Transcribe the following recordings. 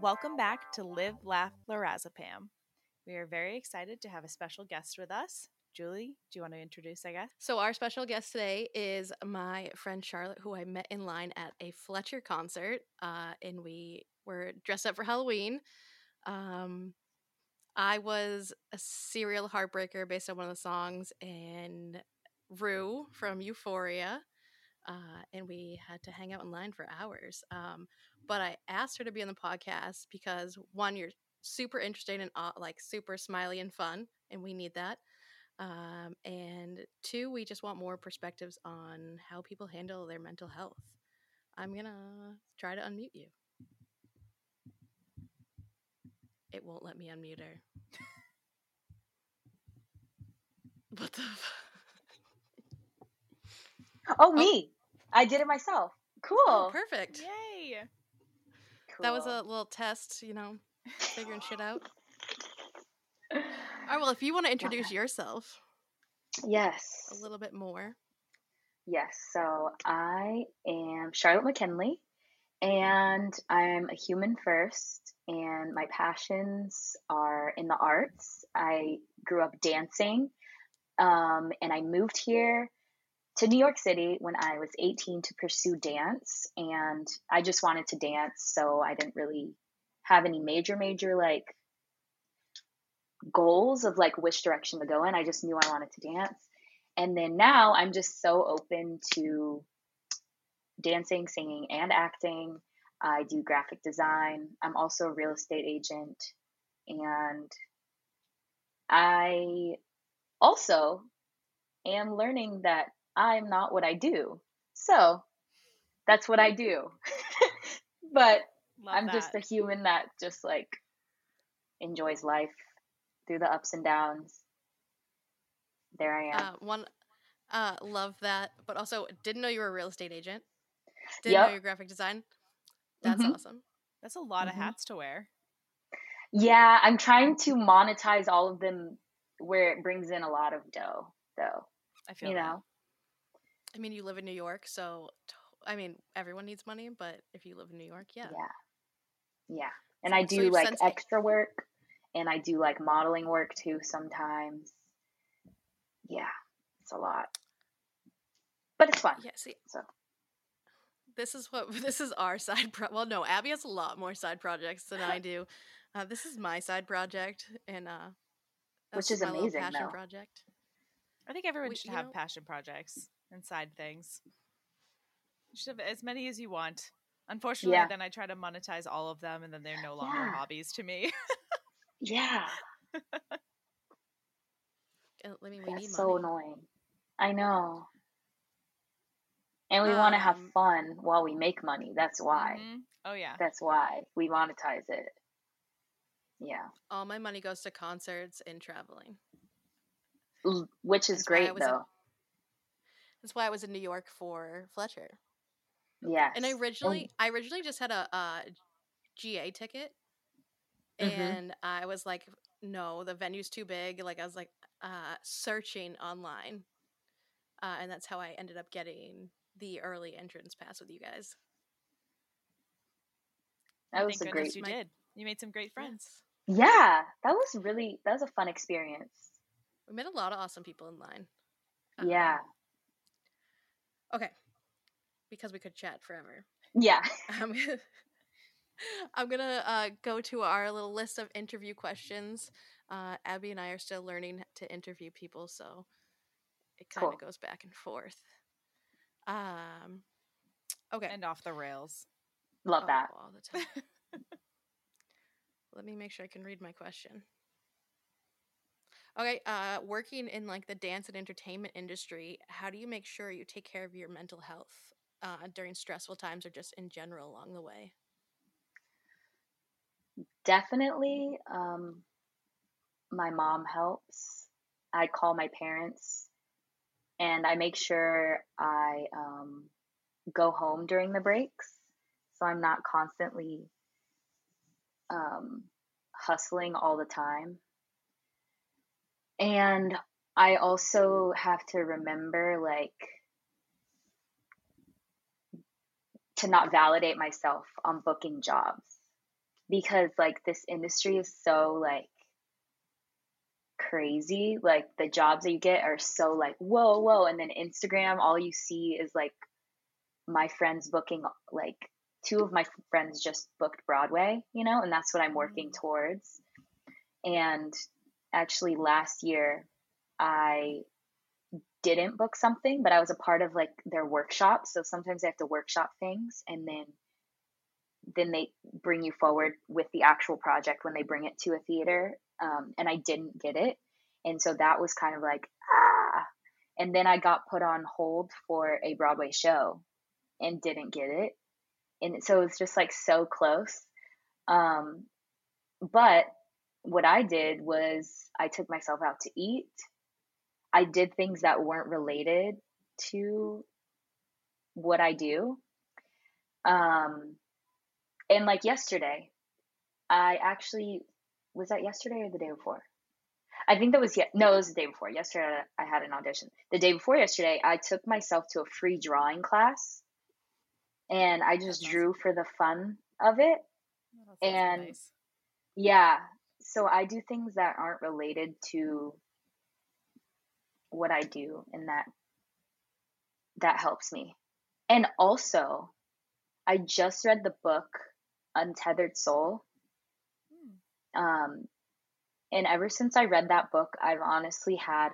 Welcome back to Live, Laugh, Lorazepam. We are very excited to have a special guest with us. Julie, do you want to introduce, I guess? So, our special guest today is my friend Charlotte, who I met in line at a Fletcher concert, uh, and we were dressed up for Halloween. Um, I was a serial heartbreaker based on one of the songs, and Rue from Euphoria. Uh, and we had to hang out in line for hours. Um, but I asked her to be on the podcast because one, you're super interesting and uh, like super smiley and fun, and we need that. Um, and two, we just want more perspectives on how people handle their mental health. I'm gonna try to unmute you. It won't let me unmute her. what the? Oh, me. I did it myself. Cool. oh, perfect. Yay! That was a little test, you know, figuring shit out. All right, well, if you want to introduce yourself Yes. a little bit more. Yes. So I am Charlotte McKinley, and I'm a human first, and my passions are in the arts. I grew up dancing, um, and I moved here to New York City when I was 18 to pursue dance, and I just wanted to dance, so I didn't really have any major, major like goals of like which direction to go in. I just knew I wanted to dance. And then now I'm just so open to dancing, singing, and acting. I do graphic design. I'm also a real estate agent. And I also am learning that I'm not what I do. So that's what I do. but Love I'm just a human that just like enjoys life through the ups and downs. There I am. Uh, one, uh, love that, but also didn't know you were a real estate agent. Didn't know your graphic design. That's Mhm. awesome. That's a lot Mhm. of hats to wear. Yeah, I'm trying to monetize all of them where it brings in a lot of dough, though. I feel You that. know? I mean, you live in New York, so t- I mean, everyone needs money, but if you live in New York, yeah. Yeah. Yeah. And So- I do you've like since- extra work and I do like modeling work too sometimes. Yeah, it's a lot. But it's fun. Yeah, see, So this is what this is our side pro. Well, no, Abby has a lot more side projects than I do. Uh, this is my side project, and uh, Which is my amazing, passion though. project. I think everyone We- should have know- passion projects and side things. You should have as many as you want. Unfortunately, Yeah. then I try to monetize all of them, and then they're no longer Yeah. hobbies to me. yeah, I mean, we need that's so money. annoying. I know. And we want to have Um, fun while we make money. That's why. Mhm. Oh yeah. That's why we monetize it. Yeah. All my money goes to concerts and traveling. Which is That's great was in- though. That's why I was in New York for Fletcher. Yeah. And I And- originally, I originally just had a, uh GA ticket, Mhm. and I was like, no, the venue's too big. Like I was like uh, searching online, uh, and that's how I ended up getting the early entrance pass with you guys. that was Thank a great you My- did. You made some great friends. Yeah, that was really that was a fun experience. We met a lot of awesome people in line. Yeah. Okay, because we could chat forever. Yeah. I'm gonna, I'm gonna uh, go to our little list of interview questions. Uh, Abby and I are still learning to interview people, so it kind of Cool. goes back and forth. Um, okay. And off the rails. Love Oh, that. all the time. Let me make sure I can read my question. Okay, uh, working in like the dance and entertainment industry, how do you make sure you take care of your mental health uh, during stressful times or just in general along the way? Definitely um my mom helps. I call my parents and I make sure I um go home during the breaks so I'm not constantly um hustling all the time. And I also have to remember like to not validate myself on booking jobs because like this industry is so like crazy like the jobs that you get are so like whoa whoa and then instagram all you see is like my friends booking like two of my friends just booked broadway you know and that's what i'm working mm. towards and actually last year i didn't book something but i was a part of like their workshop so sometimes they have to workshop things and then then they bring you forward with the actual project when they bring it to a theater um, and i didn't get it and so that was kind of like ah. And then i got put on hold for a broadway show and didn't get it and so it's just like so close um, but what i did was i took myself out to eat i did things that weren't related to what i do um, and like yesterday, I actually was that yesterday or the day before? I think that was yet no, it was the day before. Yesterday I had an audition. The day before yesterday, I took myself to a free drawing class, and I just drew for the fun of it. And nice. yeah, so I do things that aren't related to what I do, and that that helps me. And also, I just read the book Untethered Soul. Hmm. Um, and ever since I read that book, I've honestly had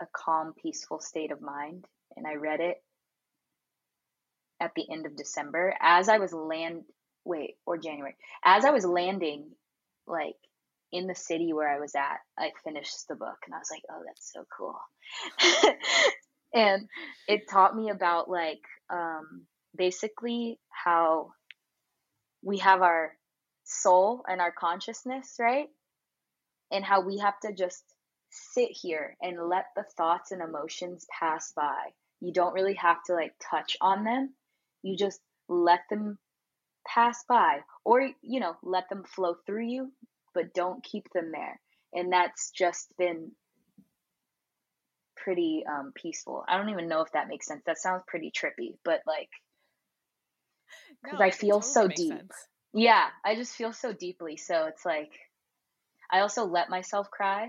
a calm, peaceful state of mind. And I read it at the end of December as I was land wait or January as I was landing like in the city where I was at I finished the book and I was like oh that's so cool and it taught me about like um basically how we have our soul and our consciousness, right? And how we have to just sit here and let the thoughts and emotions pass by. You don't really have to like touch on them. You just let them pass by or you know, let them flow through you, but don't keep them there. And that's just been pretty um peaceful. I don't even know if that makes sense. That sounds pretty trippy, but like because no, I feel totally so deep. Sense. Yeah, I just feel so deeply. So it's like I also let myself cry.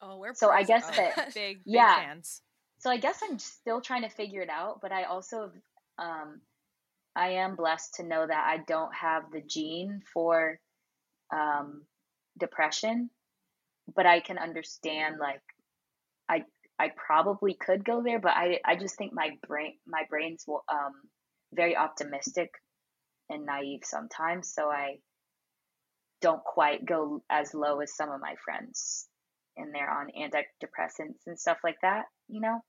Oh, we're so I guess that big, big yeah. fans. So I guess I'm still trying to figure it out, but I also um I am blessed to know that I don't have the gene for um depression, but I can understand like I I probably could go there, but I I just think my brain my brain's will um very optimistic and naive sometimes. So I don't quite go as low as some of my friends and they're on antidepressants and stuff like that, you know?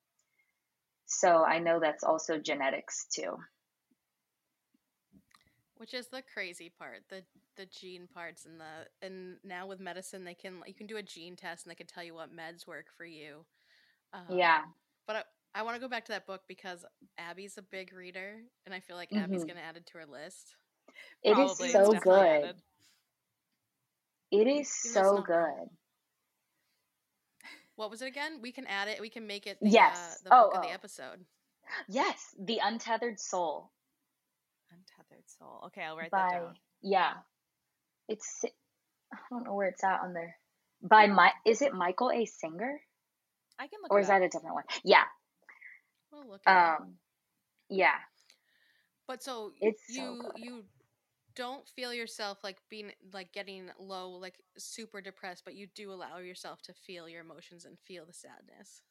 So I know that's also genetics too. Which is the crazy part, the the gene parts and the and now with medicine they can you can do a gene test and they can tell you what meds work for you. Um, yeah. But I want to go back to that book because Abby's a big reader, and I feel like mm-hmm. Abby's going to add it to her list. It Probably. is so good. Added. It is so good. What was it again? We can add it. We can make it the, yes. Uh, the book oh, of the episode. Yes, The Untethered Soul. Untethered Soul. Okay, I'll write By, that down. Yeah. It's I don't know where it's at on there. By my is it Michael A. Singer? I can look Or is up. that a different one? Yeah. We'll look um, yeah. But so it's you so you don't feel yourself like being like getting low, like super depressed, but you do allow yourself to feel your emotions and feel the sadness.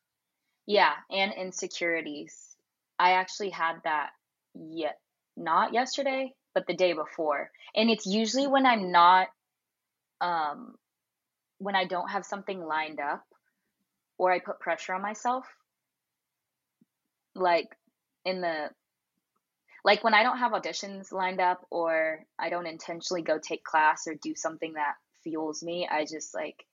Yeah, and insecurities. I actually had that yet not yesterday, but the day before. And it's usually when I'm not um when I don't have something lined up or I put pressure on myself like in the like when I don't have auditions lined up or I don't intentionally go take class or do something that fuels me, I just like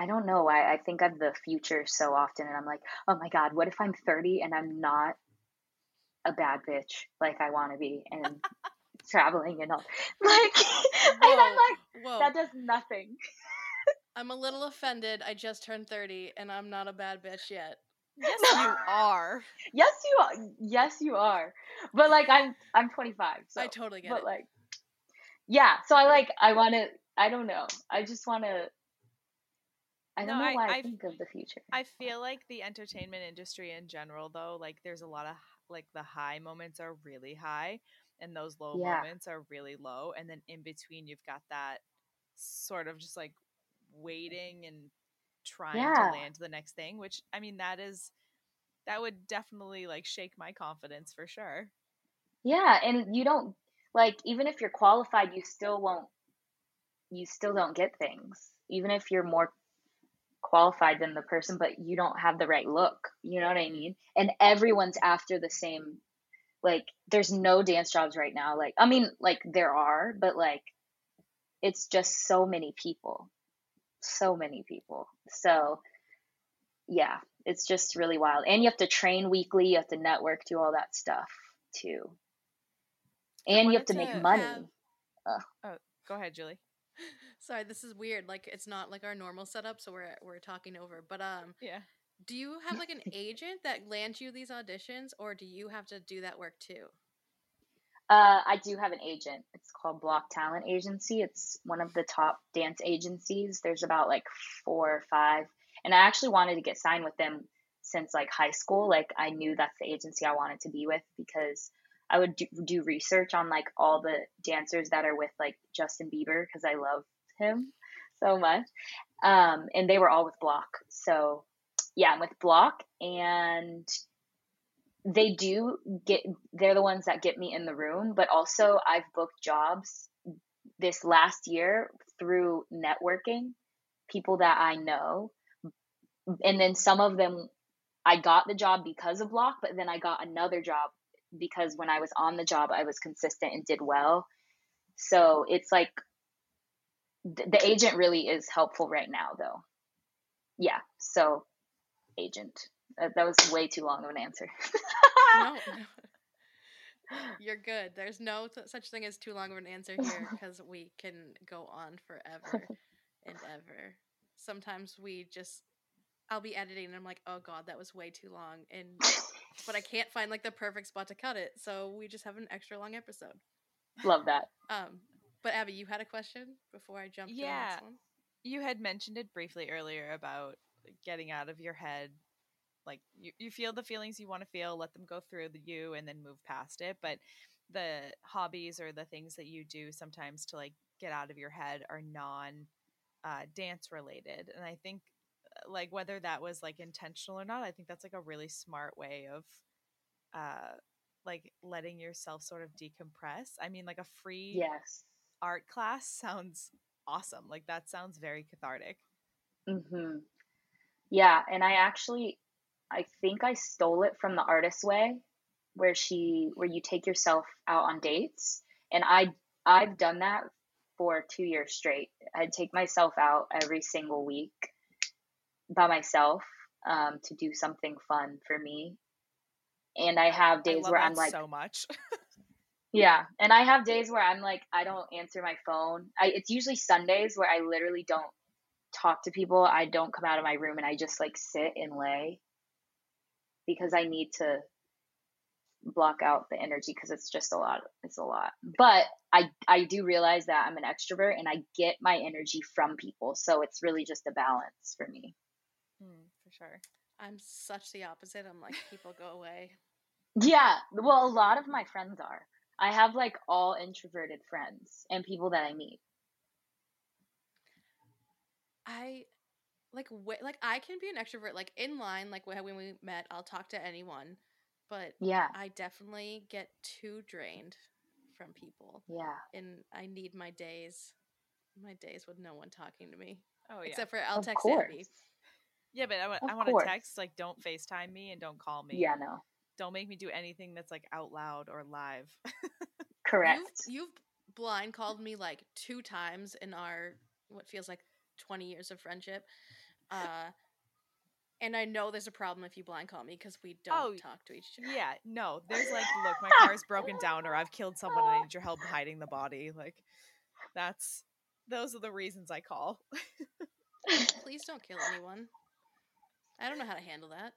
I don't know. I, I think of the future so often and I'm like, oh my God, what if I'm 30 and I'm not a bad bitch like I want to be and traveling and all like whoa, and I'm like whoa. that does nothing. I'm a little offended. I just turned 30 and I'm not a bad bitch yet. Yes, you are. Yes, you are. Yes, you are. But like I'm I'm 25. So I totally get but it. like yeah, so I like I want to I don't know. I just want to I don't No, know I- why I, I- think of the future. I feel like the entertainment industry in general, though, like there's a lot of like the high moments are really high, and those low Yeah. moments are really low, and then in between you've got that sort of just like waiting and trying Yeah. to land the next thing. Which I mean, that is that would definitely like shake my confidence for sure. Yeah, and you don't like even if you're qualified, you still won't you still don't get things. Even if you're more qualified than the person, but you don't have the right look. You know what I mean? And everyone's after the same like there's no dance jobs right now. Like I mean, like there are, but like it's just so many people. So many people. So yeah, it's just really wild. And you have to train weekly, you have to network, do all that stuff too. And you have to wanted make money. have- oh, Go ahead, Julie. Sorry, this is weird. Like it's not like our normal setup, so we're we're talking over. But um, Yeah. do you have like an agent that lands you these auditions, or do you have to do that work too? Uh, I do have an agent. It's called Bloc Talent Agency. It's one of the top dance agencies. There's about like four or five. And I actually wanted to get signed with them since like high school. Like I knew that's the agency I wanted to be with because I would do, do research on like all the dancers that are with like Justin Bieber because I love him so much. Um, and they were all with Bloc. So yeah, I'm with Bloc and they do get they're the ones that get me in the room but also i've booked jobs this last year through networking people that i know and then some of them i got the job because of bloc but then i got another job because when i was on the job i was consistent and did well so it's like th- the agent really is helpful right now though yeah so agent Uh, that was way too long of an answer no, no. You're good. There's no th- such thing as too long of an answer here because we can go on forever and ever. Sometimes we just, I'll be editing and I'm like, oh god, that was way too long, and but I can't find like the perfect spot to cut it, so we just have an extra long episode. Love that. Um, but Abby, you had a question before I jumped. to the Yeah. next one. You had mentioned it briefly earlier about getting out of your head. Like you, you feel the feelings you want to feel, let them go through the you and then move past it. But the hobbies or the things that you do sometimes to like get out of your head are non uh, dance related. And I think like whether that was like intentional or not, I think that's like a really smart way of uh like letting yourself sort of decompress. I mean like a free Yes. art class sounds awesome. Like that sounds very cathartic. hmm Yeah, and I actually, I think I stole it from the Artist Way, where she, where you take yourself out on dates, and I, I've done that for two years straight. I'd take myself out every single week by myself um, to do something fun for me, and I have I days love where I'm like, so much. Yeah, and I have days where I'm like I don't answer my phone. I it's usually Sundays where I literally don't talk to people. I don't come out of my room and I just like sit and lay because I need to block out the energy because it's just a lot. It's a lot. But I I do realize that I'm an extrovert and I get my energy from people. So it's really just a balance for me. Hmm, for sure. I'm such the opposite. I'm like, people go away. Yeah, well a lot of my friends are. I have like all introverted friends and people that I meet. I like wh- like I can be an extrovert like in line like when we met I'll talk to anyone but Yeah. I definitely get too drained from people Yeah. and I need my days my days with no one talking to me Oh yeah. except for I'll Of text course. Abby. Yeah, but I want Of I want to text like don't FaceTime me and don't call me. Yeah, no. Don't make me do anything that's like out loud or live. Correct. You've, you've blind called me like two times in our what feels like 20 years of friendship. Uh and I know there's a problem if you blind call me because we don't Oh, talk to each other. yeah, no. There's like, look, my car's broken down or I've killed someone and I need your help hiding the body. Like that's those are the reasons I call. Please don't kill anyone. I don't know how to handle that.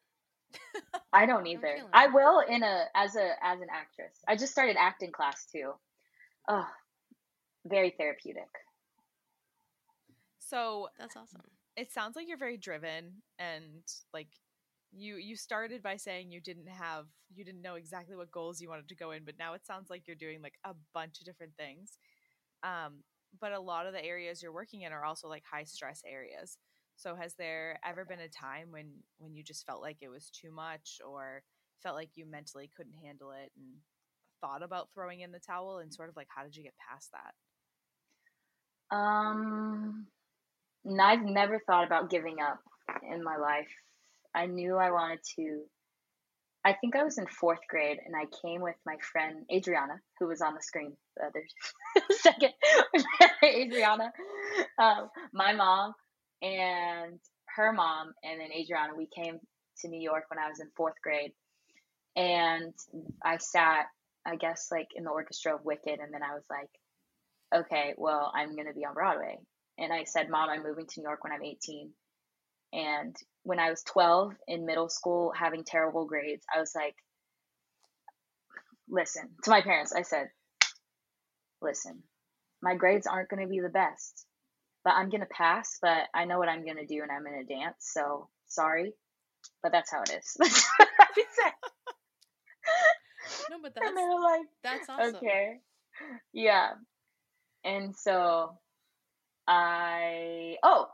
I don't either. I will in a as a as an actress. I just started acting class too. Oh, very therapeutic. So That's awesome. it sounds like you're very driven and like you you started by saying you didn't have you didn't know exactly what goals you wanted to go in but now it sounds like you're doing like a bunch of different things um but a lot of the areas you're working in are also like high stress areas so has there ever been a time when when you just felt like it was too much or felt like you mentally couldn't handle it and thought about throwing in the towel and sort of like how did you get past that Um, I've never thought about giving up in my life. I knew I wanted to. I think I was in fourth grade and I came with my friend Adriana, who was on the screen the other second. Adriana, um, my mom, and her mom, and then Adriana. We came to New York when I was in fourth grade. And I sat, I guess, like in the orchestra of Wicked. And then I was like, okay, well, I'm going to be on Broadway. And I said, Mom, I'm moving to New York when I'm 18. And when I was 12 in middle school, having terrible grades, I was like, listen, to my parents, I said, listen, my grades aren't going to be the best, but I'm to pass, but I know what I'm to do and I'm to dance. So sorry, but that's how it is. No, but And that's they were like, that's awesome. okay. Yeah. And so I, oh,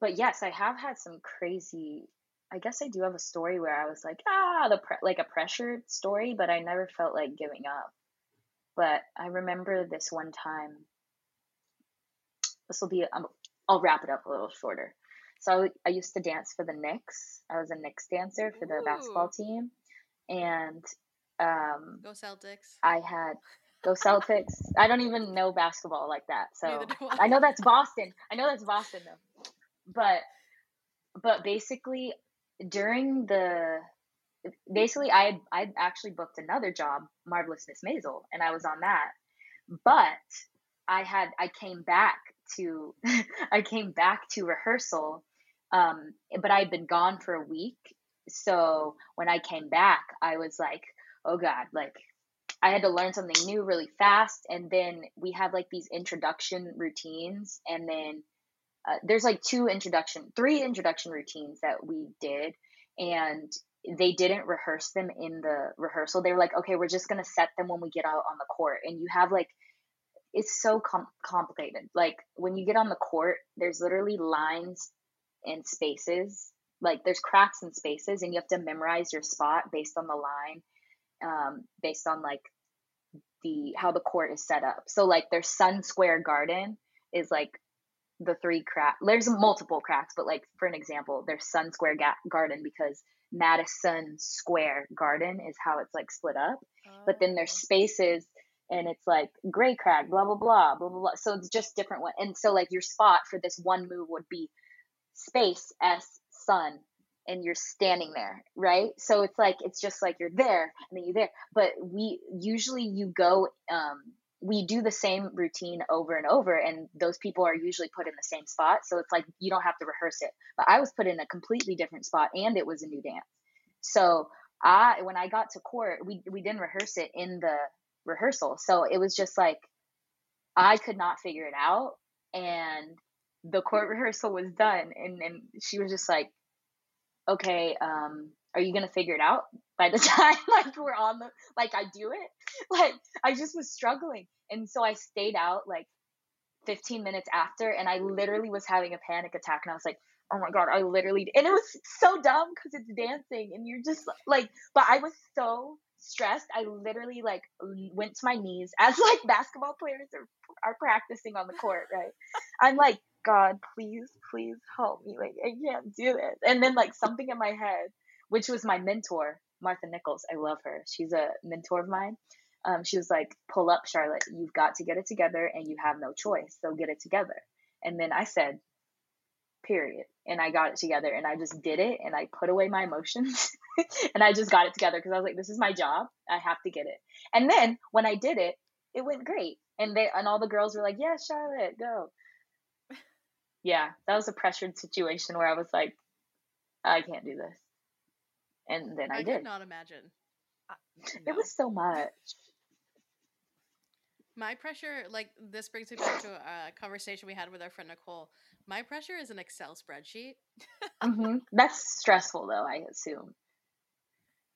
but yes, I have had some crazy, I guess I do have a story where I was like, ah, the pre- like a pressured story, but I never felt like giving up. But I remember this one time, this will be, um, I'll wrap it up a little shorter. So I, I used to dance for the Knicks. I was a Knicks dancer for the Ooh. basketball team. And um, Go Celtics. I had go Celtics. I don't even know basketball like that. So do I know that's Boston. I know that's Boston though. But but basically during the basically I I actually booked another job, Marvelous Miss Maisel, and I was on that. But I had I came back to I came back to rehearsal um but I'd been gone for a week. So when I came back, I was like, oh god, like I had to learn something new really fast. And then we have like these introduction routines. And then uh, there's like two introduction, three introduction routines that we did. And they didn't rehearse them in the rehearsal. They were like, okay, we're just going to set them when we get out on the court. And you have like, it's so com- complicated. Like when you get on the court, there's literally lines and spaces. Like there's cracks and spaces, and you have to memorize your spot based on the line um, based on like the how the court is set up. So like their Sun Square Garden is like the three crack. There's multiple cracks, but like for an example, there's Sun Square Ga- Garden because Madison Square Garden is how it's like split up. But then there's Oh. spaces and it's like gray crack, blah blah blah, blah blah blah. So it's just different one. And so like your spot for this one move would be space S sun and you're standing there, right? So it's like it's just like you're there and then you're there. But we usually you go um we do the same routine over and over and those people are usually put in the same spot. So it's like you don't have to rehearse it. But I was put in a completely different spot and it was a new dance. So I when I got to court, we we didn't rehearse it in the rehearsal. So it was just like I could not figure it out and the court rehearsal was done and and she was just like okay, um, are you gonna figure it out by the time like we're on the like I do it? Like I just was struggling. And so I stayed out like 15 minutes after and I literally was having a panic attack and I was like, oh my god, I literally and it was so dumb because it's dancing and you're just like but I was so stressed. I literally like went to my knees as like basketball players are are practicing on the court, right? I'm like, God, please, please help me. Like, I can't do this. And then, like, something in my head, which was my mentor, Martha Nichols. I love her. She's a mentor of mine. Um, she was like, pull up, Charlotte. You've got to get it together and you have no choice. So get it together. And then I said, period. And I got it together and I just did it and I put away my emotions and I just got it together because I was like, this is my job. I have to get it. And then when I did it, it went great. And they and all the girls were like, yeah, Charlotte, go. Yeah, that was a pressured situation where I was like, I can't do this. And then I, I did. could not imagine. Uh, It was so much. My pressure, like this brings me back to a conversation we had with our friend Nicole. My pressure is an Excel spreadsheet. hmm That's stressful, though. I assume.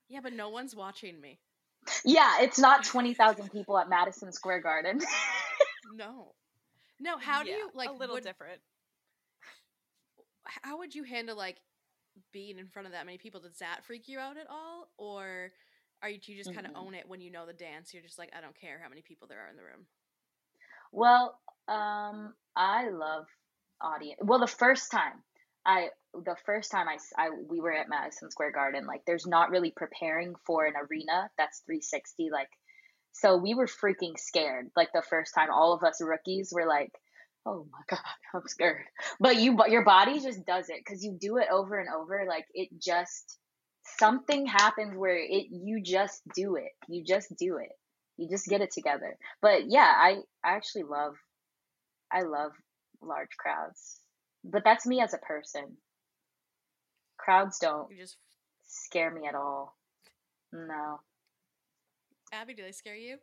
Yeah, but no one's watching me. Yeah, it's not twenty thousand people at Madison Square Garden. No. No, how do Yeah, you like a little would, different? how would you handle like being in front of that many people? Does that freak you out at all? Or are you do you just kind of Mm-mm. own it when you know the dance? You're just like, I don't care how many people there are in the room. Well, um, I love audience. Well, the first time I, the first time I, I, we were at Madison Square Garden, like there's not really preparing for an arena that's 360. Like, so we were freaking scared. Like the first time, all of us rookies were like, "Oh my god, I'm scared." But you, but your body just does it because you do it over and over. Like it just something happens where it you just do it. You just do it. You just get it together. But yeah, I I actually love I love large crowds. But that's me as a person. Crowds don't You just scare me at all. No. Abby, do they scare you?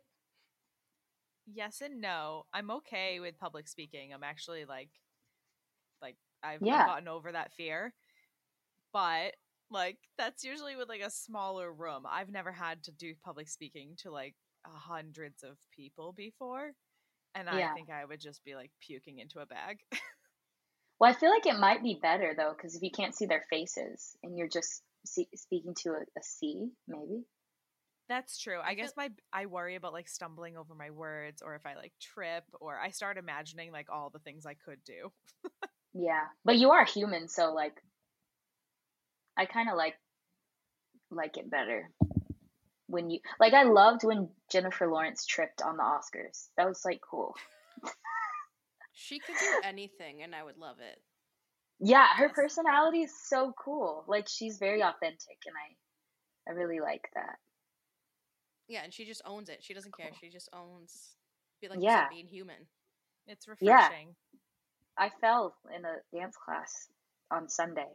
Yes and no. I'm okay with public speaking. I'm actually like, like I've, I've Yeah. gotten over that fear, but like that's usually with like a smaller room. I've never had to do public speaking to like hundreds of people before, and I think I would just be like puking into a bag. Well, I feel like it might be better though, because if you can't see their faces and you're just see, speaking to a, a sea, maybe. That's true. I I guess my I worry about like stumbling over my words or if I like trip or I start imagining like all the things I could do. Yeah, but you are human, so like, I kind of like like it better when you like. I loved when Jennifer Lawrence tripped on the Oscars. That was like cool. She could do anything and I would love it. Yeah, her Yes. personality is so cool. Like she's very authentic, and I I really like that. Yeah, and she just owns it. She doesn't care. Cool. She just owns be like Yeah. being human. It's refreshing. Yeah. refreshing. I fell in a dance class on Sunday,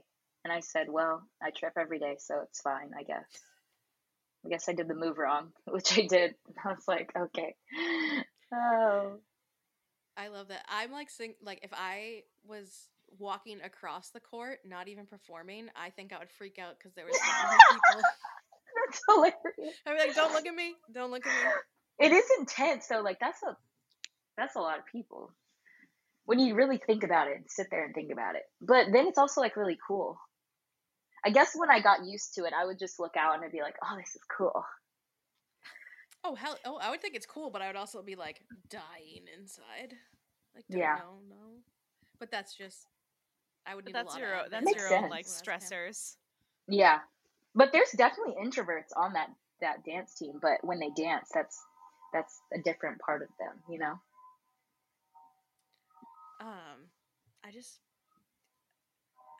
and I said, "Well, I trip every day, so it's fine, I guess." I guess I did the move wrong, which I did. I was like, "Okay, oh, I love that. I'm like sing like if I was walking across the court, not even performing, I think I would freak out because there was so many people. that's hilarious." I'd be like, "Don't look at me! Don't look at me!" It is intense, though. Like that's a that's a lot of people when you really think about it and sit there and think about it. But then it's also like really cool. I guess when I got used to it, I would just look out and I'd be like, "Oh, this is cool." Oh hell! Oh, I would think it's cool, but I would also be like dying inside. Like, don't Yeah. know, no. But that's just. I would But need that's a lot your of own, that's evidence Makes your own like when I was young. stressors. Yeah, but there's definitely introverts on that that dance team. But when they dance, that's that's a different part of them, you know. Um, I just.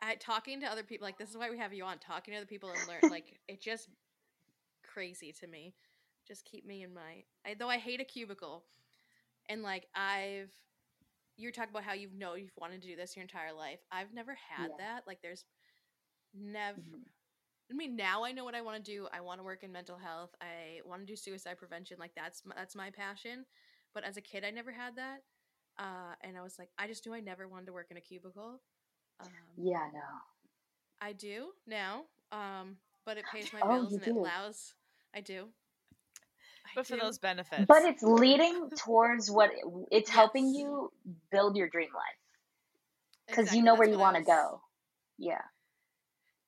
I talking to other people like this is why we have you on talking to other people and learn like it just crazy to me. Just keep me in my I, though I hate a cubicle, and like I've you're talking about how you know you've wanted to do this your entire life. I've never had Yeah. that. Like there's never. Mhm. I mean, now I know what I want to do. I want to work in mental health. I want to do suicide prevention. Like that's m- that's my passion. But as a kid, I never had that, uh, and I was like, I just knew I never wanted to work in a cubicle. Um, Yeah, no. I do now, um, but it pays my Oh, bills you and it allows. I do. I But for those benefits. But it's leading towards what it's helping you build your dream life because Exactly, you know that's where you want to go. Yeah.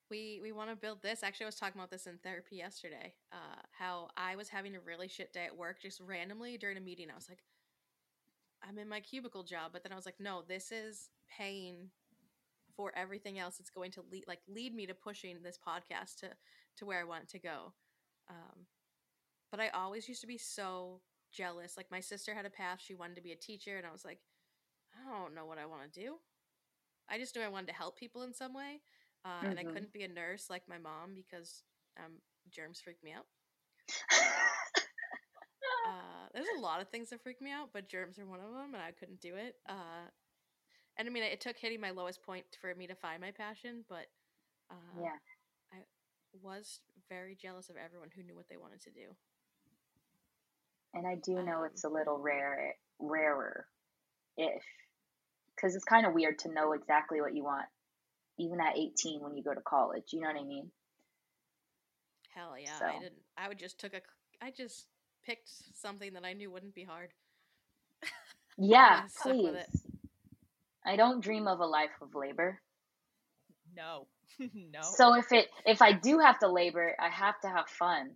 we we want to build this. Actually, I was talking about this in therapy yesterday. Uh, how I was having a really shit day at work, just randomly during a meeting. I was like, I'm in my cubicle job, but then I was like, no, this is paying for everything else. It's going to lead like lead me to pushing this podcast to to where I want it to go. Um, but I always used to be so jealous. Like my sister had a path; she wanted to be a teacher, and I was like, I don't know what I want to do. I just knew I wanted to help people in some way, uh, and I Mhm. couldn't be a nurse like my mom because um, germs freak me out. Uh, there's a lot of things that freak me out, but germs are one of them, and I couldn't do it. Uh, and I mean, it took hitting my lowest point for me to find my passion, but uh, yeah. I was very jealous of everyone who knew what they wanted to do. And I do know Um, it's a little rare, rarer, ish, because it's kind of weird to know exactly what you want, even at 18 when you go to college. You know what I mean? Hell yeah, I didn't. I would just took a. I just picked something that I knew wouldn't be hard. Yeah, I with it. please. I don't dream of a life of labor. No, no. So if it if I do have to labor, I have to have fun.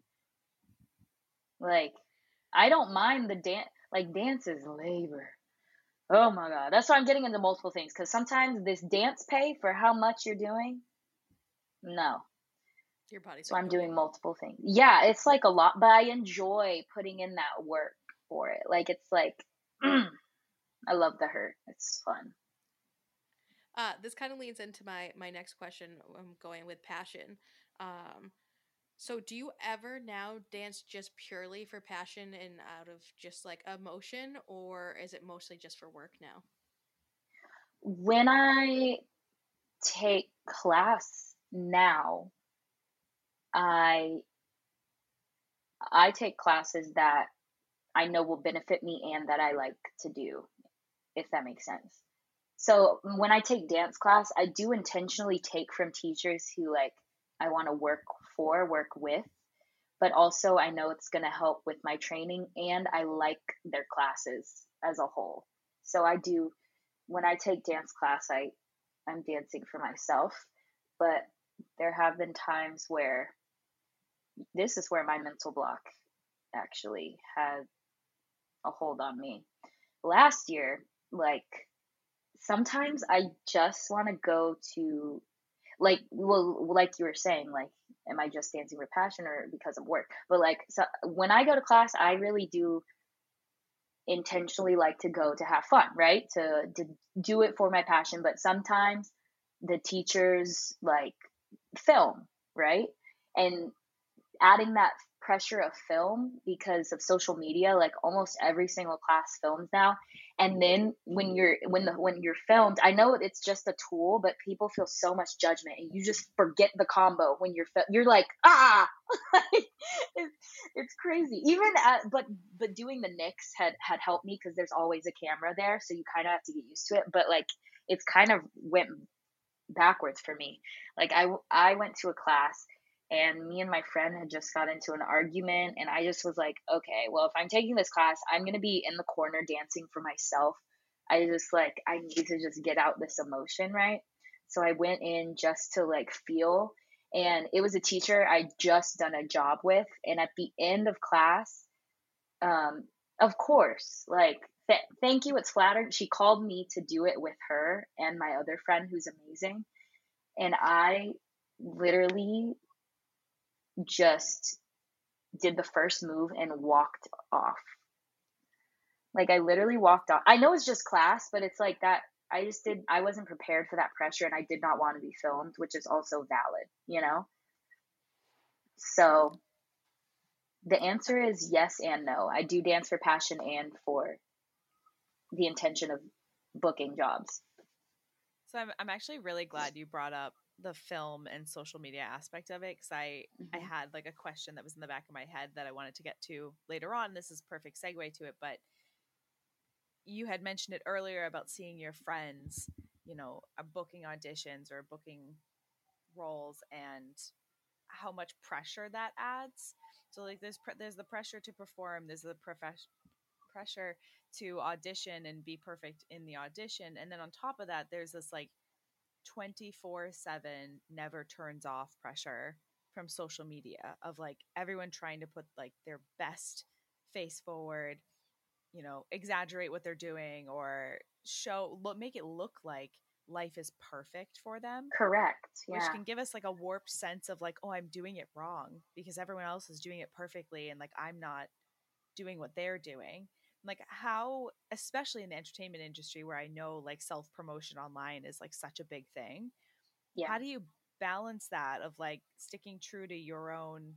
Like I don't mind the dance. Like dance is labor. Oh my god, that's why I'm getting into multiple things because sometimes this dance pay for how much you're doing. No, Your body's. so I'm doing multiple things. Yeah, it's like a lot, but I enjoy putting in that work for it. Like it's like, I love the hurt. It's fun. Uh, this kind of leads into my my next question. I'm going with passion. Um, so do you ever now dance just purely for passion and out of just like emotion, or is it mostly just for work now? when I take class now, I I take classes that I know will benefit me and that I like to do, if that makes sense. So when I take dance class, I do intentionally take from teachers who like I want to work for, work with, but also I know it's going to help with my training and I like their classes as a whole. So I do when I take dance class, I I'm dancing for myself, but there have been times where this is where my mental block actually had a hold on me. Last year, like sometimes I just want to go to like well like you were saying like am I just dancing for passion or because of work? But like so when I go to class, I really do intentionally like to go to have fun, right? To to do it for my passion, but sometimes the teachers like film, right? And adding that pressure of film because of social media, like almost every single class films now. And then when you're when the when you're filmed, I know it's just a tool, but people feel so much judgment, and you just forget the combo when you're you're like ah, it's, it's crazy. Even at but but doing the Knicks had had helped me because there's always a camera there, so you kind of have to get used to it. But like it's kind of went backwards for me. Like I I went to a class and me and my friend had just got into an argument and I just was like, okay, well if I'm taking this class, I'm going to be in the corner dancing for myself. I just like I need to just get out this emotion, right? So I went in just to like feel and it was a teacher I just done a job with and at the end of class um of course, like th- thank you it's flattered. She called me to do it with her and my other friend who's amazing and I literally just did the first move and walked off. Like I literally walked off. I know it's just class, but it's like that I just did I wasn't prepared for that pressure and I did not want to be filmed, which is also valid, you know? So the answer is yes and no. I do dance for passion and for the intention of booking jobs. So I'm I'm actually really glad you brought up the film and social media aspect of it because I I Mhm. had like a question that was in the back of my head that I wanted to get to later on. This is perfect segue to it, but you had mentioned it earlier about seeing your friends, you know, booking auditions or booking roles and how much pressure that adds. So like there's pre- there's the pressure to perform, there's the profes- pressure to audition and be perfect in the audition, and then on top of that, there's this like 24/7 never turns off pressure from social media of like everyone trying to put like their best face forward, you know, exaggerate what they're doing or show look make it look like life is perfect for them Correct. which can give us like a warped sense of like oh i'm doing it wrong because everyone else is doing it perfectly and like i'm not doing what they're doing like how especially in the entertainment industry where i know like self promotion online is like such a big thing Yeah. how do you balance that of like sticking true to your own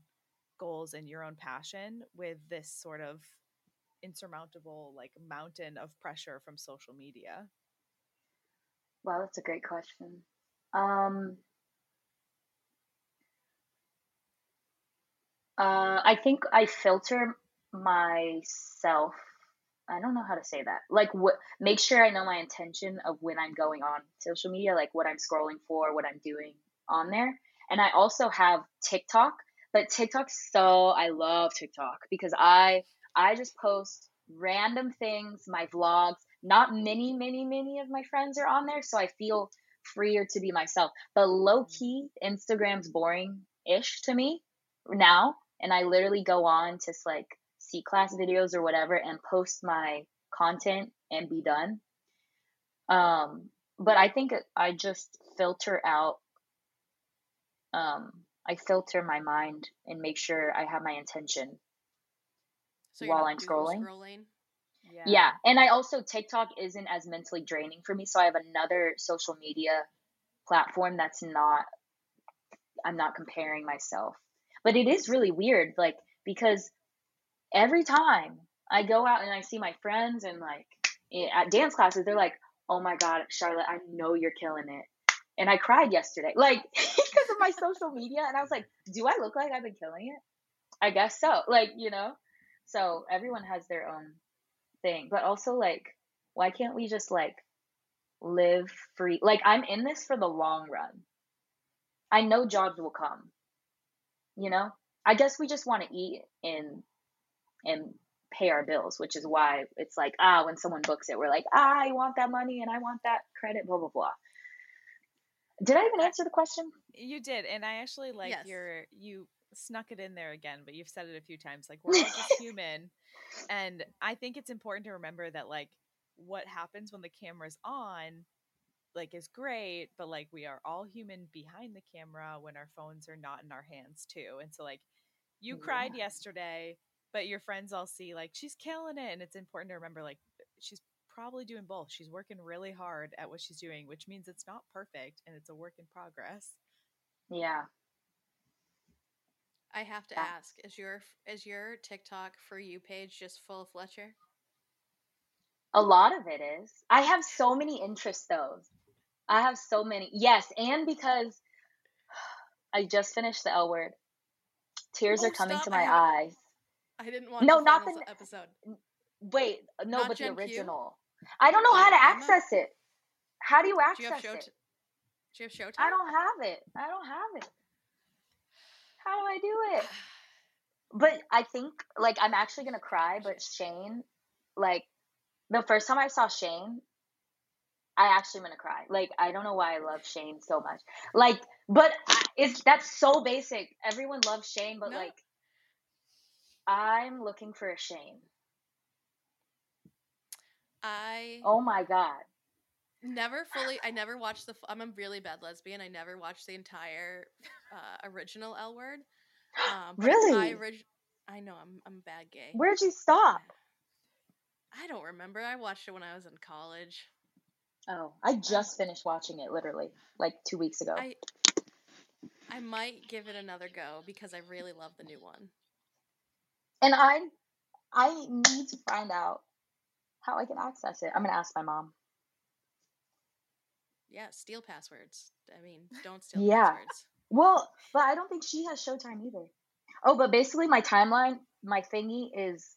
goals and your own passion with this sort of insurmountable like mountain of pressure from social media Wow, that's a great question. Um, Uh, I think I filter myself. I don't know how to say that. Like, what? Make sure I know my intention of when I'm going on social media, like what I'm scrolling for, what I'm doing on there. And I also have TikTok, but TikTok's so I love TikTok because I I just post random things, my vlogs. Not many, many, many of my friends are on there, so I feel freer to be myself. But low key, Instagram's boring ish to me now, and I literally go on to like C class videos or whatever and post my content and be done. Um, but I think I just filter out. Um, I filter my mind and make sure I have my intention So While I'm scrolling? scrolling. Yeah. Yeah. And I also TikTok isn't as mentally draining for me, so I have another social media platform that's not I'm not comparing myself. But it is really weird like because every time I go out and I see my friends and like at dance classes they're like, "Oh my god, Charlotte, I know you're killing it." And I cried yesterday. Like because of my social media and I was like, "Do I look like I've been killing it?" I guess so. Like, you know. So everyone has their own thing but also like why can't we just like live free like i'm in this for the long run i know jobs will come you know i guess we just want to eat and and pay our bills which is why it's like ah when someone books it we're like ah i want that money and i want that credit blah blah blah did i even answer the question You did, and I actually like Yes. your you snuck it in there again, but you've said it a few times. Like we're all just human, and I think it's important to remember that like what happens when the camera's on, like is great, but like we are all human behind the camera when our phones are not in our hands too. And so like you cried yesterday, but your friends all see like she's killing it, and it's important to remember like uh, she's probably doing both. She's working really hard at what she's doing, which means it's not perfect and it's a work in progress. yeah I have to Yeah. ask: Is your is your TikTok for you page just full of Fletcher? A lot of it is. I have so many interests though. I have so many. Yes, and because I just finished the L word. Tears Oh, are coming stop, to my haven't- eyes. I didn't watch. No, the not the- episode. Wait, uh, no, Not but the Gen Q? original. I don't know how to access it. How do you Do you have access show? it? do you have Showtime? I don't have it. I don't have it. How do I do it? But I think like I'm actually gonna cry. But Shane, like the first time I saw Shane, I actually am gonna cry. Like I don't know why I love Shane so much. Like, but I- it's that's so basic. Everyone loves Shane, but No. like I'm looking for a Shane. I Oh my god. never fully. I never watched the. I'm a really bad lesbian. I never watched the entire uh, original L word. Um, but I Really? orig- I know I'm I'm bad gay. Where'd you stop? I don't remember. I watched it when I was in college. Oh, I just finished watching it literally like two weeks ago. I I might give it another go because I really love the new one. And I I need to find out how I can access it. I'm gonna ask my mom. Yeah, steal passwords. I mean, don't steal Yeah. passwords. Well, but I don't think she has Showtime either. Oh, but basically my timeline, my thingy is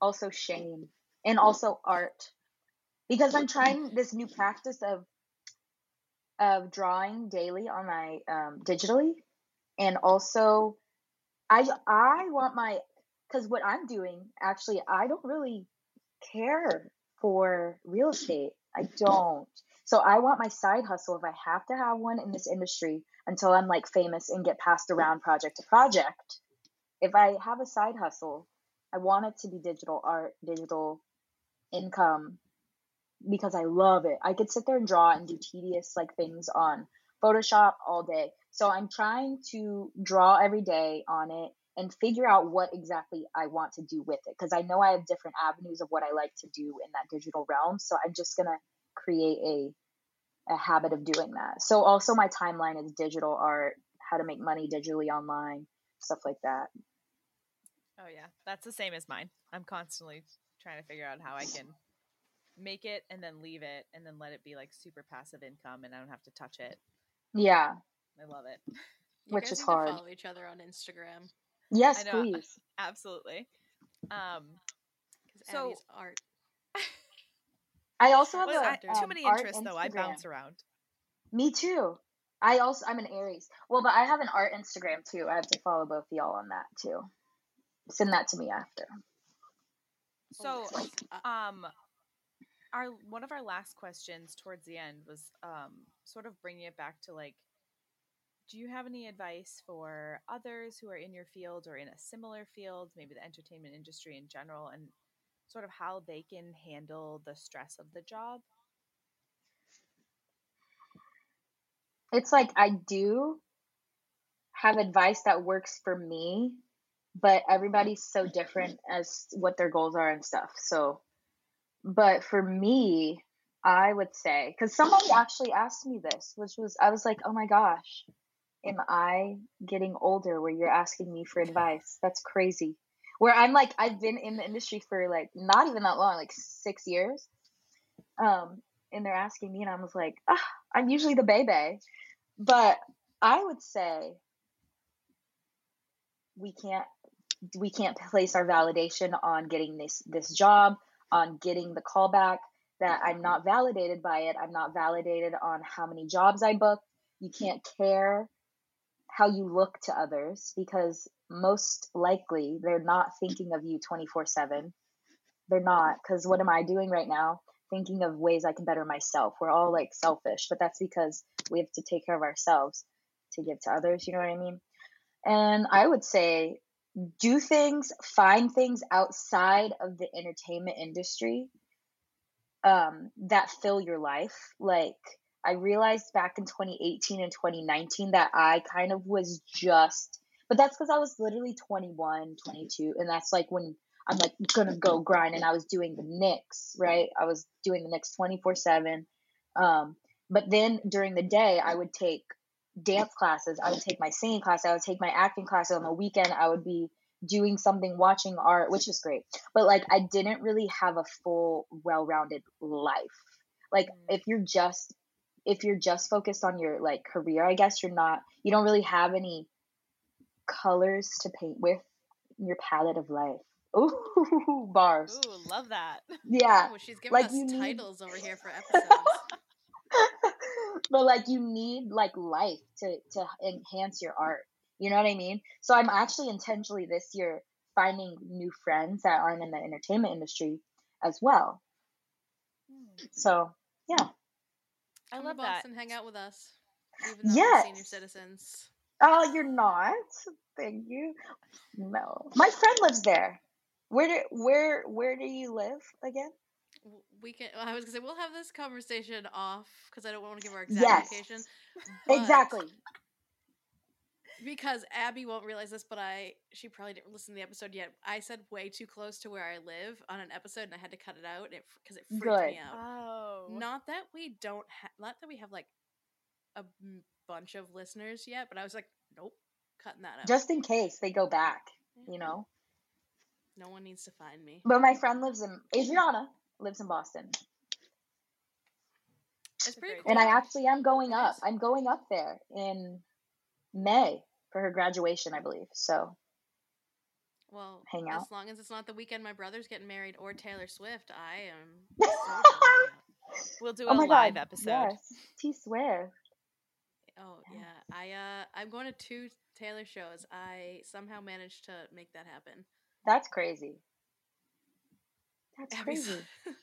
also Shane and also art. Because I'm trying this new practice of of drawing daily on my um, digitally and also I I want my cuz what I'm doing actually I don't really care for real estate. I don't. So I want my side hustle if I have to have one in this industry until I'm like famous and get passed around project to project. If I have a side hustle, I want it to be digital art, digital income because I love it. I could sit there and draw and do tedious like things on Photoshop all day. So I'm trying to draw every day on it and figure out what exactly I want to do with it because I know I have different avenues of what I like to do in that digital realm. So I'm just going to create a a habit of doing that. So also my timeline is digital art, how to make money digitally online, stuff like that. Oh yeah, that's the same as mine. I'm constantly trying to figure out how I can make it and then leave it and then let it be like super passive income and I don't have to touch it. Yeah. I love it. You Which is hard. follow each other on Instagram. Yes, I know. please. Absolutely. Um, 'Cause So- Abby's art. I also have well, a I- too um, many interests though. I bounce around. Me too. I also I'm an Aries. Well, but I have an art Instagram too. I have to follow both y'all on that too. Send that to me after. So, yes. Uh, um, our one of our last questions towards the end was um sort of bringing it back to like, do you have any advice for others who are in your field or in a similar field, maybe the entertainment industry in general, and sort of how they can handle the stress of the job? It's like I do have advice that works for me, but everybody's so different as what their goals are and stuff. So, but for me, I would say because somebody actually asked me this, which was I was like, oh my gosh, am I getting older where you're asking me for advice? That's crazy. Where I'm like, I've been in the industry for like not even that long, like six years. Um, and they're asking me, and I was like, ah, I'm usually the baby. But I would say we can't we can't place our validation on getting this this job, on getting the callback that I'm not validated by it. I'm not validated on how many jobs I book. You can't care how you look to others because most likely they're not thinking of you 24/7. They're not cuz what am I doing right now? Thinking of ways I can better myself. We're all like selfish, but that's because we have to take care of ourselves to give to others, you know what I mean? And I would say do things, find things outside of the entertainment industry um, that fill your life. Like, I realized back in 2018 and 2019 that I kind of was just, but that's because I was literally 21, 22. And that's like when I'm like gonna go grind. And I was doing the Knicks, right? I was doing the Knicks 24 7. Um, but then during the day, I would take dance classes, I would take my singing class, I would take my acting classes. On the weekend, I would be doing something, watching art, which is great. But like, I didn't really have a full, well rounded life. Like, if you're just if you're just focused on your like career, I guess you're not you don't really have any colors to paint with your palette of life. Ooh, bars. Ooh, love that. Yeah. oh, she's giving like us you need- titles over here for episodes. but like you need like life to to enhance your art. You know what I mean? So I'm actually intentionally this year finding new friends that aren't in the entertainment industry as well. Hmm. So yeah. I love to that. Boston, hang out with us. Even though we're senior citizens. Oh, you're not. Thank you. No, my friend lives there. Where do where where do you live again? We can. I was gonna say we'll have this conversation off because I don't want to give our exact Yes. location. but- Exactly. Because Abby won't realize this, but I she probably didn't listen to the episode yet. I said way too close to where I live on an episode, and I had to cut it out because it, freaked Good. me out. Oh. Not that we don't have, not that we have like a m- bunch of listeners yet, but I was like, nope, cutting that out. Just in case they go back, you know. no one needs to find me. But my friend lives in Adriana lives in Boston. It's pretty cool. And I actually am going up. I'm going up there in May for her graduation, I believe. So well, hang out. as long as it's not the weekend my brother's getting married or Taylor Swift, I am. so down to hang out. We'll do oh a my live god, episode. yes, T Swift. Oh yeah, I uh, I'm going to two Taylor shows. I somehow managed to make that happen. That's crazy. That's Abby's- crazy.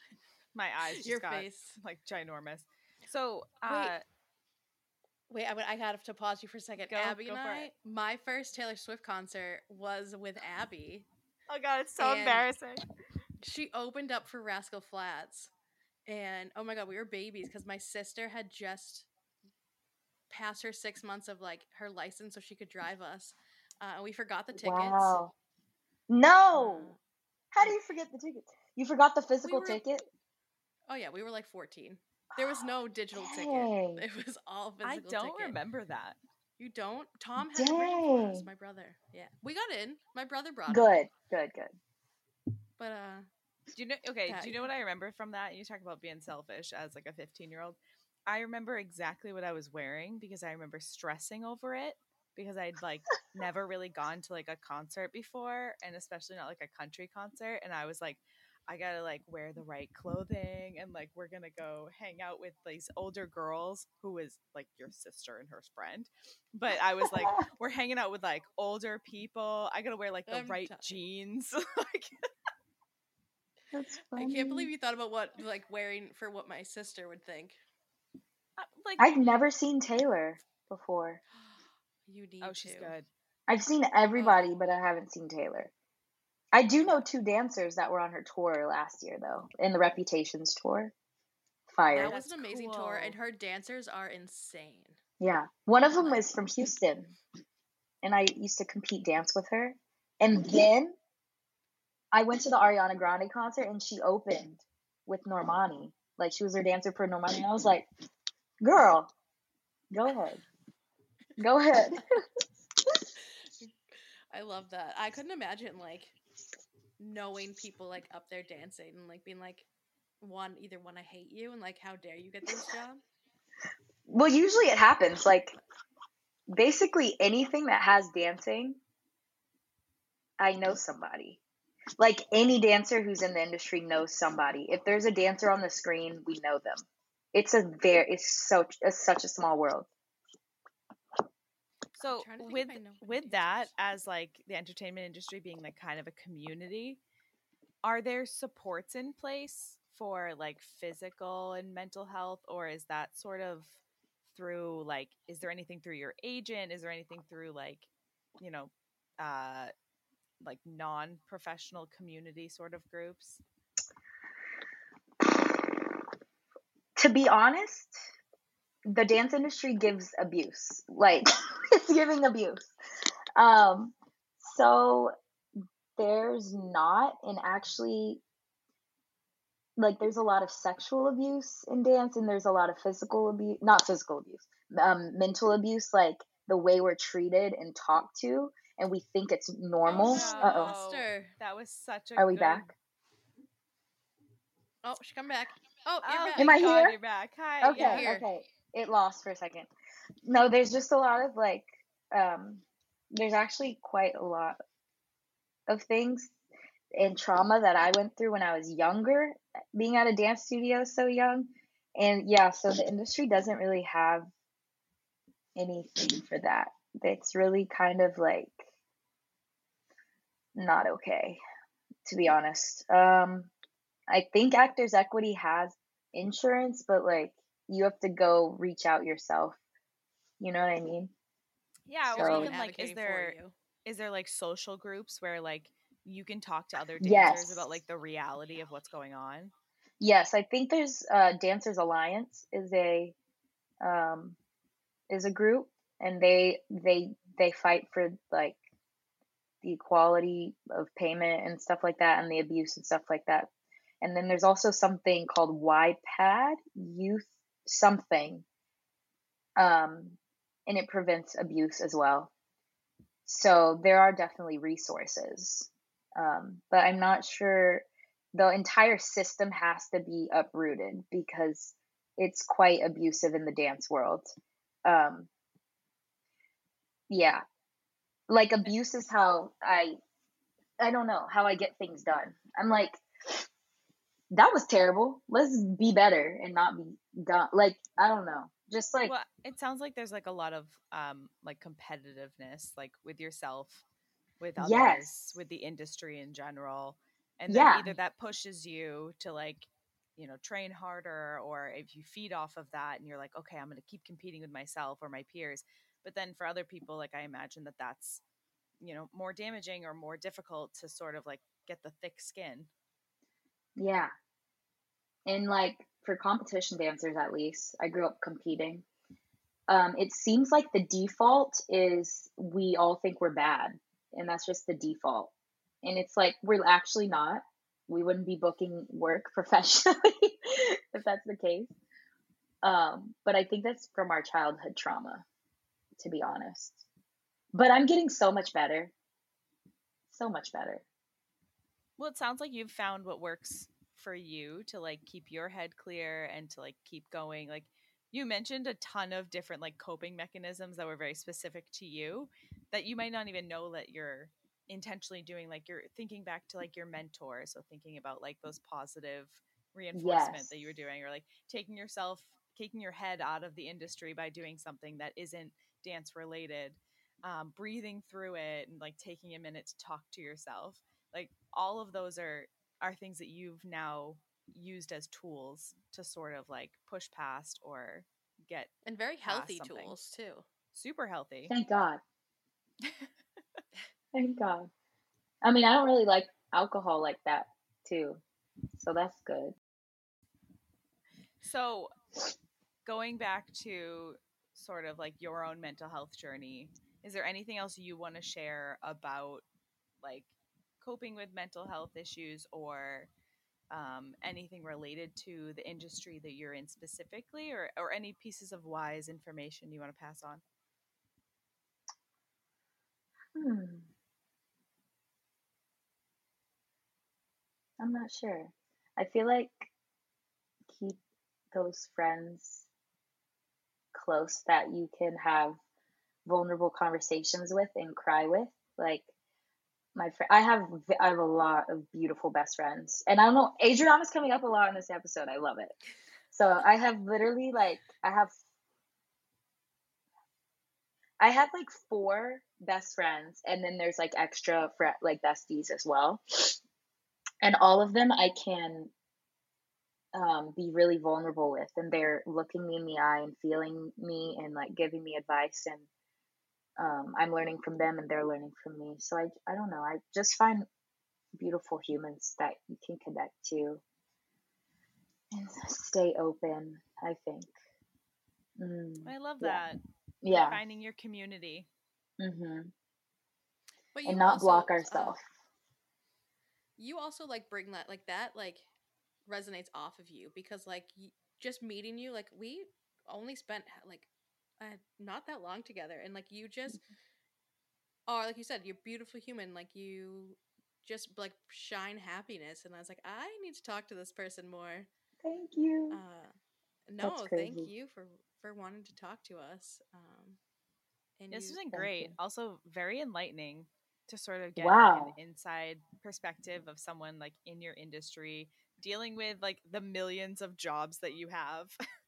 My eyes just Your got face. like ginormous. So, uh, Wait, I, would- I have to pause you for a second. Go- Abby go and I, my first Taylor Swift concert was with Abby. oh god, it's so embarrassing. She opened up for Rascal Flatts, and oh my god, we were babies because my sister had just passed her six months of like her license so she could drive us, uh, and we forgot the tickets. Wow. No. Uh, How do you forget the tickets? You forgot the physical were- ticket? oh yeah, we were like fourteen. There was no digital Dang. ticket. It was all physical. I don't ticket. remember that. You don't? Tom had it written for us, my brother. Yeah, we got in. My brother brought it. Good, good, good. But uh, Do you know? Okay, Yeah, do you know what I remember from that? You talk about being selfish as like a 15 year old. I remember exactly what I was wearing because I remember stressing over it because I'd like never really gone to like a concert before and especially not like a country concert and I was like I gotta like wear the right clothing and like we're gonna go hang out with these older girls who is like your sister and her friend. But I was like, we're hanging out with like older people. I gotta wear like the I'm right t- jeans. like That's I can't believe you thought about what like wearing for what my sister would think. uh, like I've never seen Taylor before. You need oh she's to. good. I've seen everybody, but I haven't seen Taylor. I do know two dancers that were on her tour last year, though, in the Reputations tour. Fire. That was an amazing tour, and her dancers are insane. Yeah. One of them was from Houston, and I used to compete dance with her. And then I went to the Ariana Grande concert, and she opened with Normani. Like, she was her dancer for Normani. And I was like, girl, go ahead. Go ahead. I love that. I couldn't imagine like knowing people like up there dancing and like being like one either one I hate you and like how dare you get this job. Well, usually it happens. Like, basically anything that has dancing, I know somebody. Like any dancer who's in the industry knows somebody. If there's a dancer on the screen, we know them. It's a very, it's so, it's such a small world. So trying to think with if I know any with that as like the entertainment industry being like kind of a community, are there supports in place for like physical and mental health or is that sort of through like is there anything through your agent? Is there anything through like, you know, uh like non-professional community sort of groups? To be honest, the dance industry gives abuse. Like, it's giving abuse. Um, so there's not, and actually, like, there's a lot of sexual abuse in dance, and there's a lot of physical abuse, not physical abuse, um, mental abuse, like the way we're treated and talked to, and we think it's normal. no. Uh oh. That was such a Are we good- back? Oh, she come back. Oh, you're Oh, back. Am I thank God here? You're back. Hi. Okay, yeah. here. okay. It lost for a second. No, there's just a lot of like um there's actually quite a lot of things and trauma that I went through when I was younger, being at a dance studio so young. And yeah, so the industry doesn't really have anything for that. It's really kind of like not okay, to be honest. Um I think Actors Equity has insurance, but like you have to go reach out yourself. You know what I mean? Yeah, So- or Someone even like is advocating for there there like social groups where like you can talk to other dancers Yes. about like the reality of what's going on? Yes, I think there's uh, Dancers Alliance is a um, is a group, and they they they fight for like the equality of payment and stuff like that, and the abuse and stuff like that. And then there's also something called YPAD, Youth Something, um, and it prevents abuse as well. So there are definitely resources, um, but I'm not sure the entire system has to be uprooted because it's quite abusive in the dance world. Um, yeah, like abuse is how I, I don't know how I get things done. I'm like, that was terrible. Let's be better and not be done. Like I don't know, just like well, it sounds like there's like a lot of um like competitiveness like with yourself, with others, Yes. with the industry in general. And then Yeah. either that pushes you to like, you know, train harder or if you feed off of that and you're like, okay, I'm going to keep competing with myself or my peers. But then for other people, like I imagine that that's, you know, more damaging or more difficult to sort of like get the thick skin. Yeah. And like for competition dancers at least, I grew up competing. Um, it seems like the default is we all think we're bad, and that's just the default. And it's like we're actually not. We wouldn't be booking work professionally if that's the case. Um, but I think that's from our childhood trauma, to be honest. But I'm getting so much better. So much better. Well, it sounds like you've found what works for you to like keep your head clear and to like keep going. Like you mentioned a ton of different like coping mechanisms that were very specific to you that you might not even know that you're intentionally doing like you're thinking back to like your mentor so thinking about like those positive reinforcement Yes. that you were doing or like taking yourself taking your head out of the industry by doing something that isn't dance related um, breathing through it and like taking a minute to talk to yourself like all of those are are things that you've now used as tools to sort of like push past or get And very healthy something. tools too. super healthy Thank God. Thank God. I mean, I don't really like alcohol like that too, so that's good. So, going back to sort of like your own mental health journey, is there anything else you want to share about like coping with mental health issues or um, anything related to the industry that you're in specifically, or, or any pieces of wise information you want to pass on? Hmm. I'm not sure. I feel like keep those friends close that you can have vulnerable conversations with and cry with. Like my friend, I have I have a lot of beautiful best friends, and I don't know. Adriana's coming up a lot in this episode. I love it. So I have literally like I have I have like four best friends, and then there's like extra fr- like besties as well. And all of them I can um, be really vulnerable with, and they're looking me in the eye and feeling me and like giving me advice, and um, I'm learning from them, and they're learning from me. So I I don't know. I just find beautiful humans that you can connect to and stay open. I think. Mm, I love that. yeah. Finding your community. hmm But you And not also, block uh, ourselves. you also like bring that like that like resonates off of you because like just meeting you like we only spent like uh, not that long together and like you just are like you said you're beautiful human like you just like shine happiness and i was like i need to talk to this person more Thank you. uh no thank you for for wanting to talk to us um and This you, has been great. you. Also, very enlightening to sort of get like Wow. an inside perspective of someone like in your industry dealing with like the millions of jobs that you have.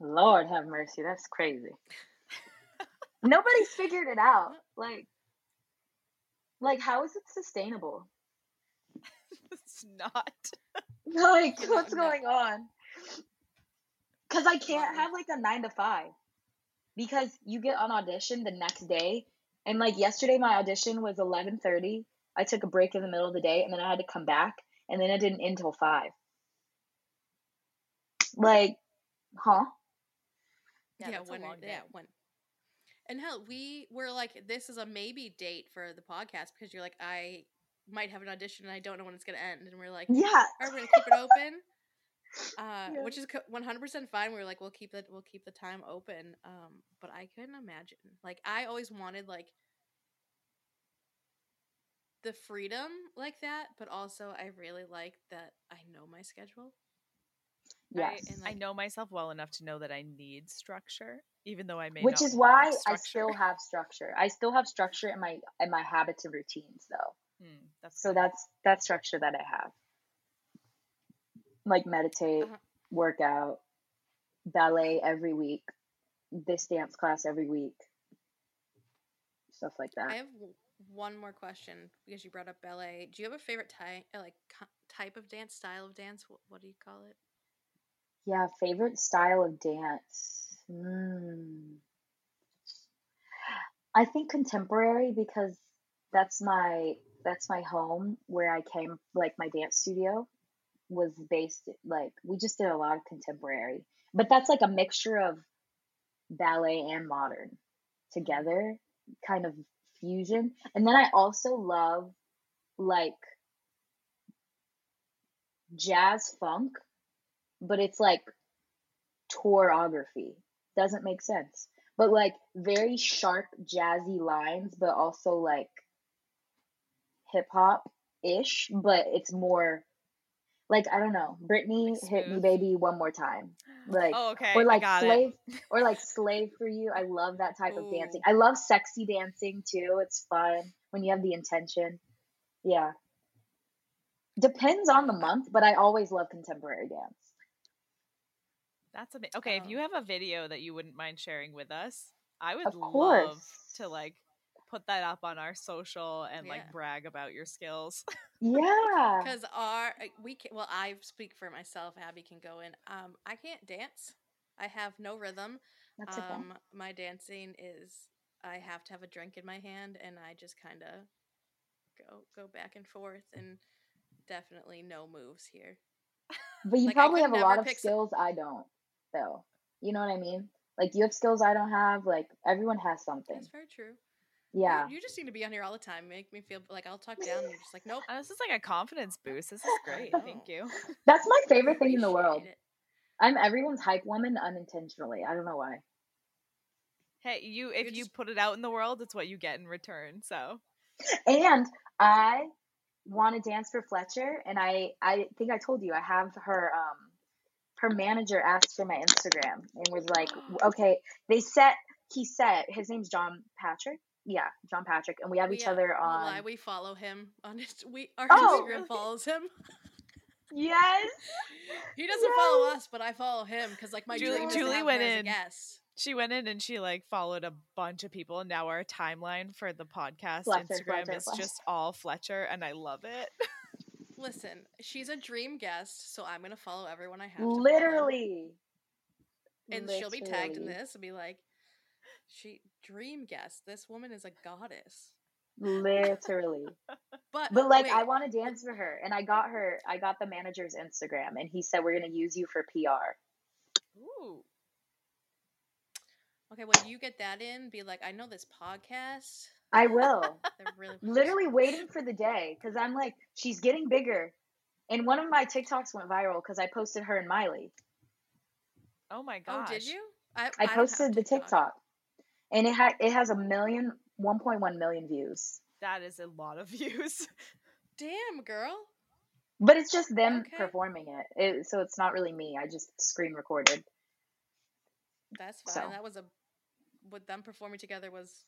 Lord have mercy. That's crazy. Nobody's figured it out. Like, like how is it sustainable? it's not. Like, what's going on? Because I can't have like a nine to five. Because you get an audition the next day, and like yesterday, my audition was eleven thirty. I took a break in the middle of the day, and then I had to come back, and then I didn't end till five. Like, huh? Yeah, yeah, that's a when long it- yeah when and hell we were like this is a maybe date for the podcast because you're like i might have an audition and i don't know when it's going to end. And we're like Yeah. right we're going to keep it open? Uh Yeah. which is 100% fine. We were like we'll keep it we'll keep the time open. Um but i couldn't imagine like i always wanted like the freedom like that but also i really like that i know my schedule Yes. and, I know myself well enough to know that I need structure, even though I may Which is why I still have structure. I still have structure in my in my habits and routines though. Hmm, that's So good. that's that structure that I have. Like meditate, Uh-huh. workout, ballet every week, this dance class every week. Stuff like that. I have one more question because you brought up ballet. Do you have a favorite type, like type of dance, style of dance? What, what do you call it? Yeah, favorite style of dance. Mm. I think contemporary because that's my that's my home where I came like my dance studio was based like we just did a lot of contemporary. But that's like a mixture of ballet and modern together, kind of fusion. And then I also love like jazz funk but it's like tourography. Doesn't make sense. But like very sharp jazzy lines, but also like hip hop ish, but it's more like I don't know, Britney Like hit me baby one more time. Like oh, okay. or like slave or like slave for you. I love that type of dancing. I love sexy dancing too. It's fun when you have the intention. Yeah. Depends on the month, but I always love contemporary dance. That's amazing. Okay, if Um, you have a video that you wouldn't mind sharing with us, I would love to like put that up on our social and like brag about your skills. Yeah. Because our we can well, I speak for myself. Abby can go in. Um, I can't dance. I have no rhythm. That's okay. Um, my dancing is I have to have a drink in my hand, and I just kind of go go back and forth, and definitely no moves here. But you like, probably have a lot of pick some- skills I don't, though. You know what I mean? Like you have skills I don't have. Like everyone has something. That's very true. Yeah. You, just seem to be on here all the time. Make me feel like I'll talk down, and you're just like, nope. Uh, this is like a confidence boost. This is great. Thank you. That's my favorite thing in the world. It. I'm everyone's hype woman unintentionally. I don't know why. Hey, you if you just- put it out in the world, it's what you get in return. So And I want to dance for Fletcher, and I I think I told you I have her um her manager asked for my Instagram and was like, okay, they set he set his name's John Patrick. Yeah, John Patrick, and we have We, each other on. lie, we follow him on his. We our Oh! Instagram follows him. Yes. He doesn't follow us, but I follow him because like my Julie- dream is to Julie went her as a in. Yes. she went in and she like followed a bunch of people, and now our timeline for the podcast Fletcher, Instagram Fletcher, is Fletcher. just all Fletcher, and I love it. Listen, she's a dream guest, so I'm gonna follow everyone I have. Literally. and she'll be tagged in this and be like, "She dream guest. This woman is a goddess." Literally. But But like wait, I want to dance for her and I got her I got the manager's Instagram and he said we're going to use you for PR. Ooh. okay, when you get that in, be like, "I know this podcast. I will. Really Literally waiting for the day cuz I'm like she's getting bigger. And one of my TikToks went viral cuz I posted her and Miley. Oh my god. Oh, gosh. did you? I, I don't posted the TikTok. And it had it has a million 1.1 million views. That is a lot of views. Damn, girl. But it's just them Okay. performing it. it. So it's not really me. I just screen recorded. That's fine. So. That was a with them performing together was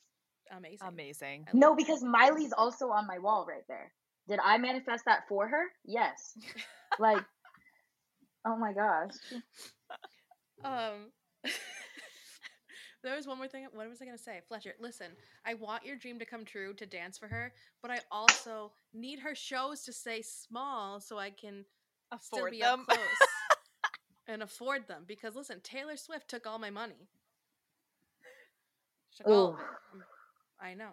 amazing. Amazing. No, because Miley's also on my wall right there. Did I manifest that for her? Yes. like Oh my gosh. Um, there was one more thing. What was I gonna say, Fletcher? Listen, I want your dream to come true to dance for her, but I also need her shows to stay small so I can still Afford be them. up close and afford them. Because listen, Taylor Swift took all my money. She took all of Ooh. it. I know.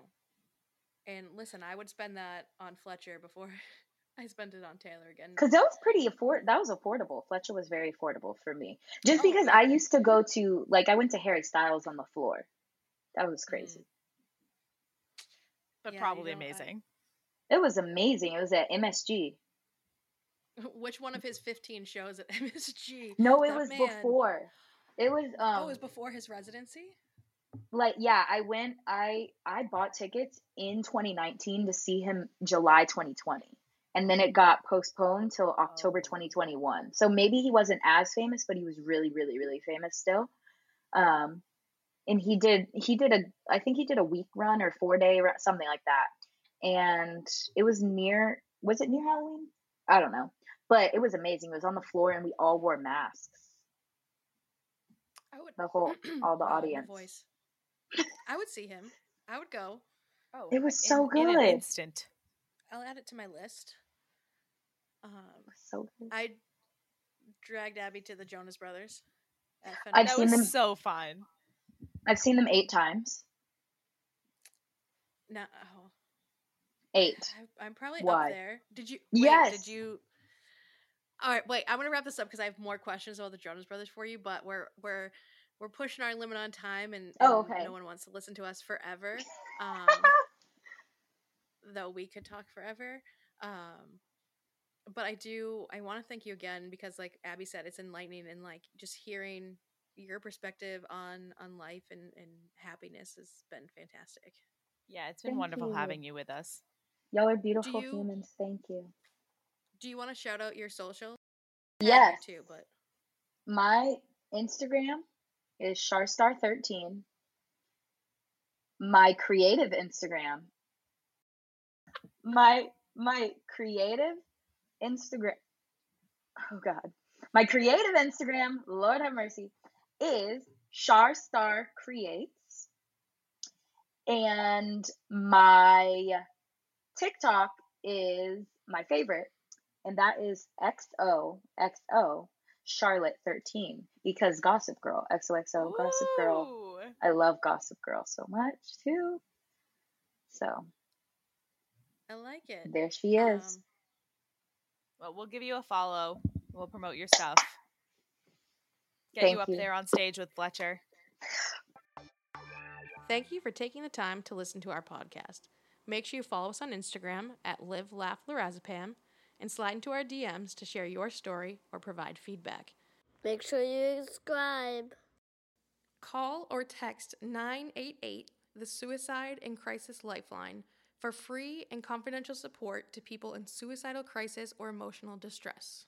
And listen, I would spend that on Fletcher before I spent it on Taylor again. Because that was pretty afford. That was affordable. Fletcher was very affordable for me. Just Oh, because yeah. I used to go to like I went to Harry Styles on the floor. That was crazy. but Yeah, you probably know, I- amazing. It was amazing. It was at MSG. Which one of his 15 shows at MSG? No, it That was man- before. It was um oh, it was before his residency? Like yeah, I went I I bought tickets in 2019 to see him July 2020. And then it got postponed till October Oh. 2021. So maybe he wasn't as famous, but he was really really really famous still. Um and he did he did a I think he did a week run or 4 day ru- something like that. And it was near was it near Halloween? I don't know. But it was amazing. It was on the floor and we all wore masks. I would The whole all the audience. voice. I would see him. I would go. Oh, It was so in, in an good. instant. I'll add it to my list. Um, So good. I dragged Abby to the Jonas Brothers. At I've That seen was them- so fun. I've seen them eight times. No, oh, Eight. I, I'm probably Why? up there. Did you? Wait, Yes. Did you? All right, wait. I'm gonna wrap this up because I have more questions about the Jonas Brothers for you, but we're we're we're pushing our limit on time, and, Oh, okay. no one wants to listen to us forever. Um, though we could talk forever. Um, but I do. I want to thank you again because, like Abby said, it's enlightening and like just hearing your perspective on on life and and happiness has been fantastic. Yeah, it's been Thank wonderful you. having you with us. Y'all are beautiful you- humans. Thank you. Do you want to shout out your social? Yes. Too, but My Instagram is Charstar13. My creative Instagram. My my creative Instagram. Oh God. My creative Instagram, Lord have mercy, is Charstar Creates. And my TikTok is my favorite, and that is XOXO Charlotte 13 because Gossip Girl, XOXO Gossip Girl. I love Gossip Girl so much too. So I like it. there she is. Um, Well, we'll give you a follow. We'll promote your stuff. Get Thank you up you. there on stage with Fletcher. Thank you for taking the time to listen to our podcast. Make sure you follow us on Instagram at Live Laugh Lorazepam and slide into our DMs to share your story or provide feedback. Make sure you subscribe. Call or text 988, the Suicide and Crisis Lifeline, for free and confidential support to people in suicidal crisis or emotional distress.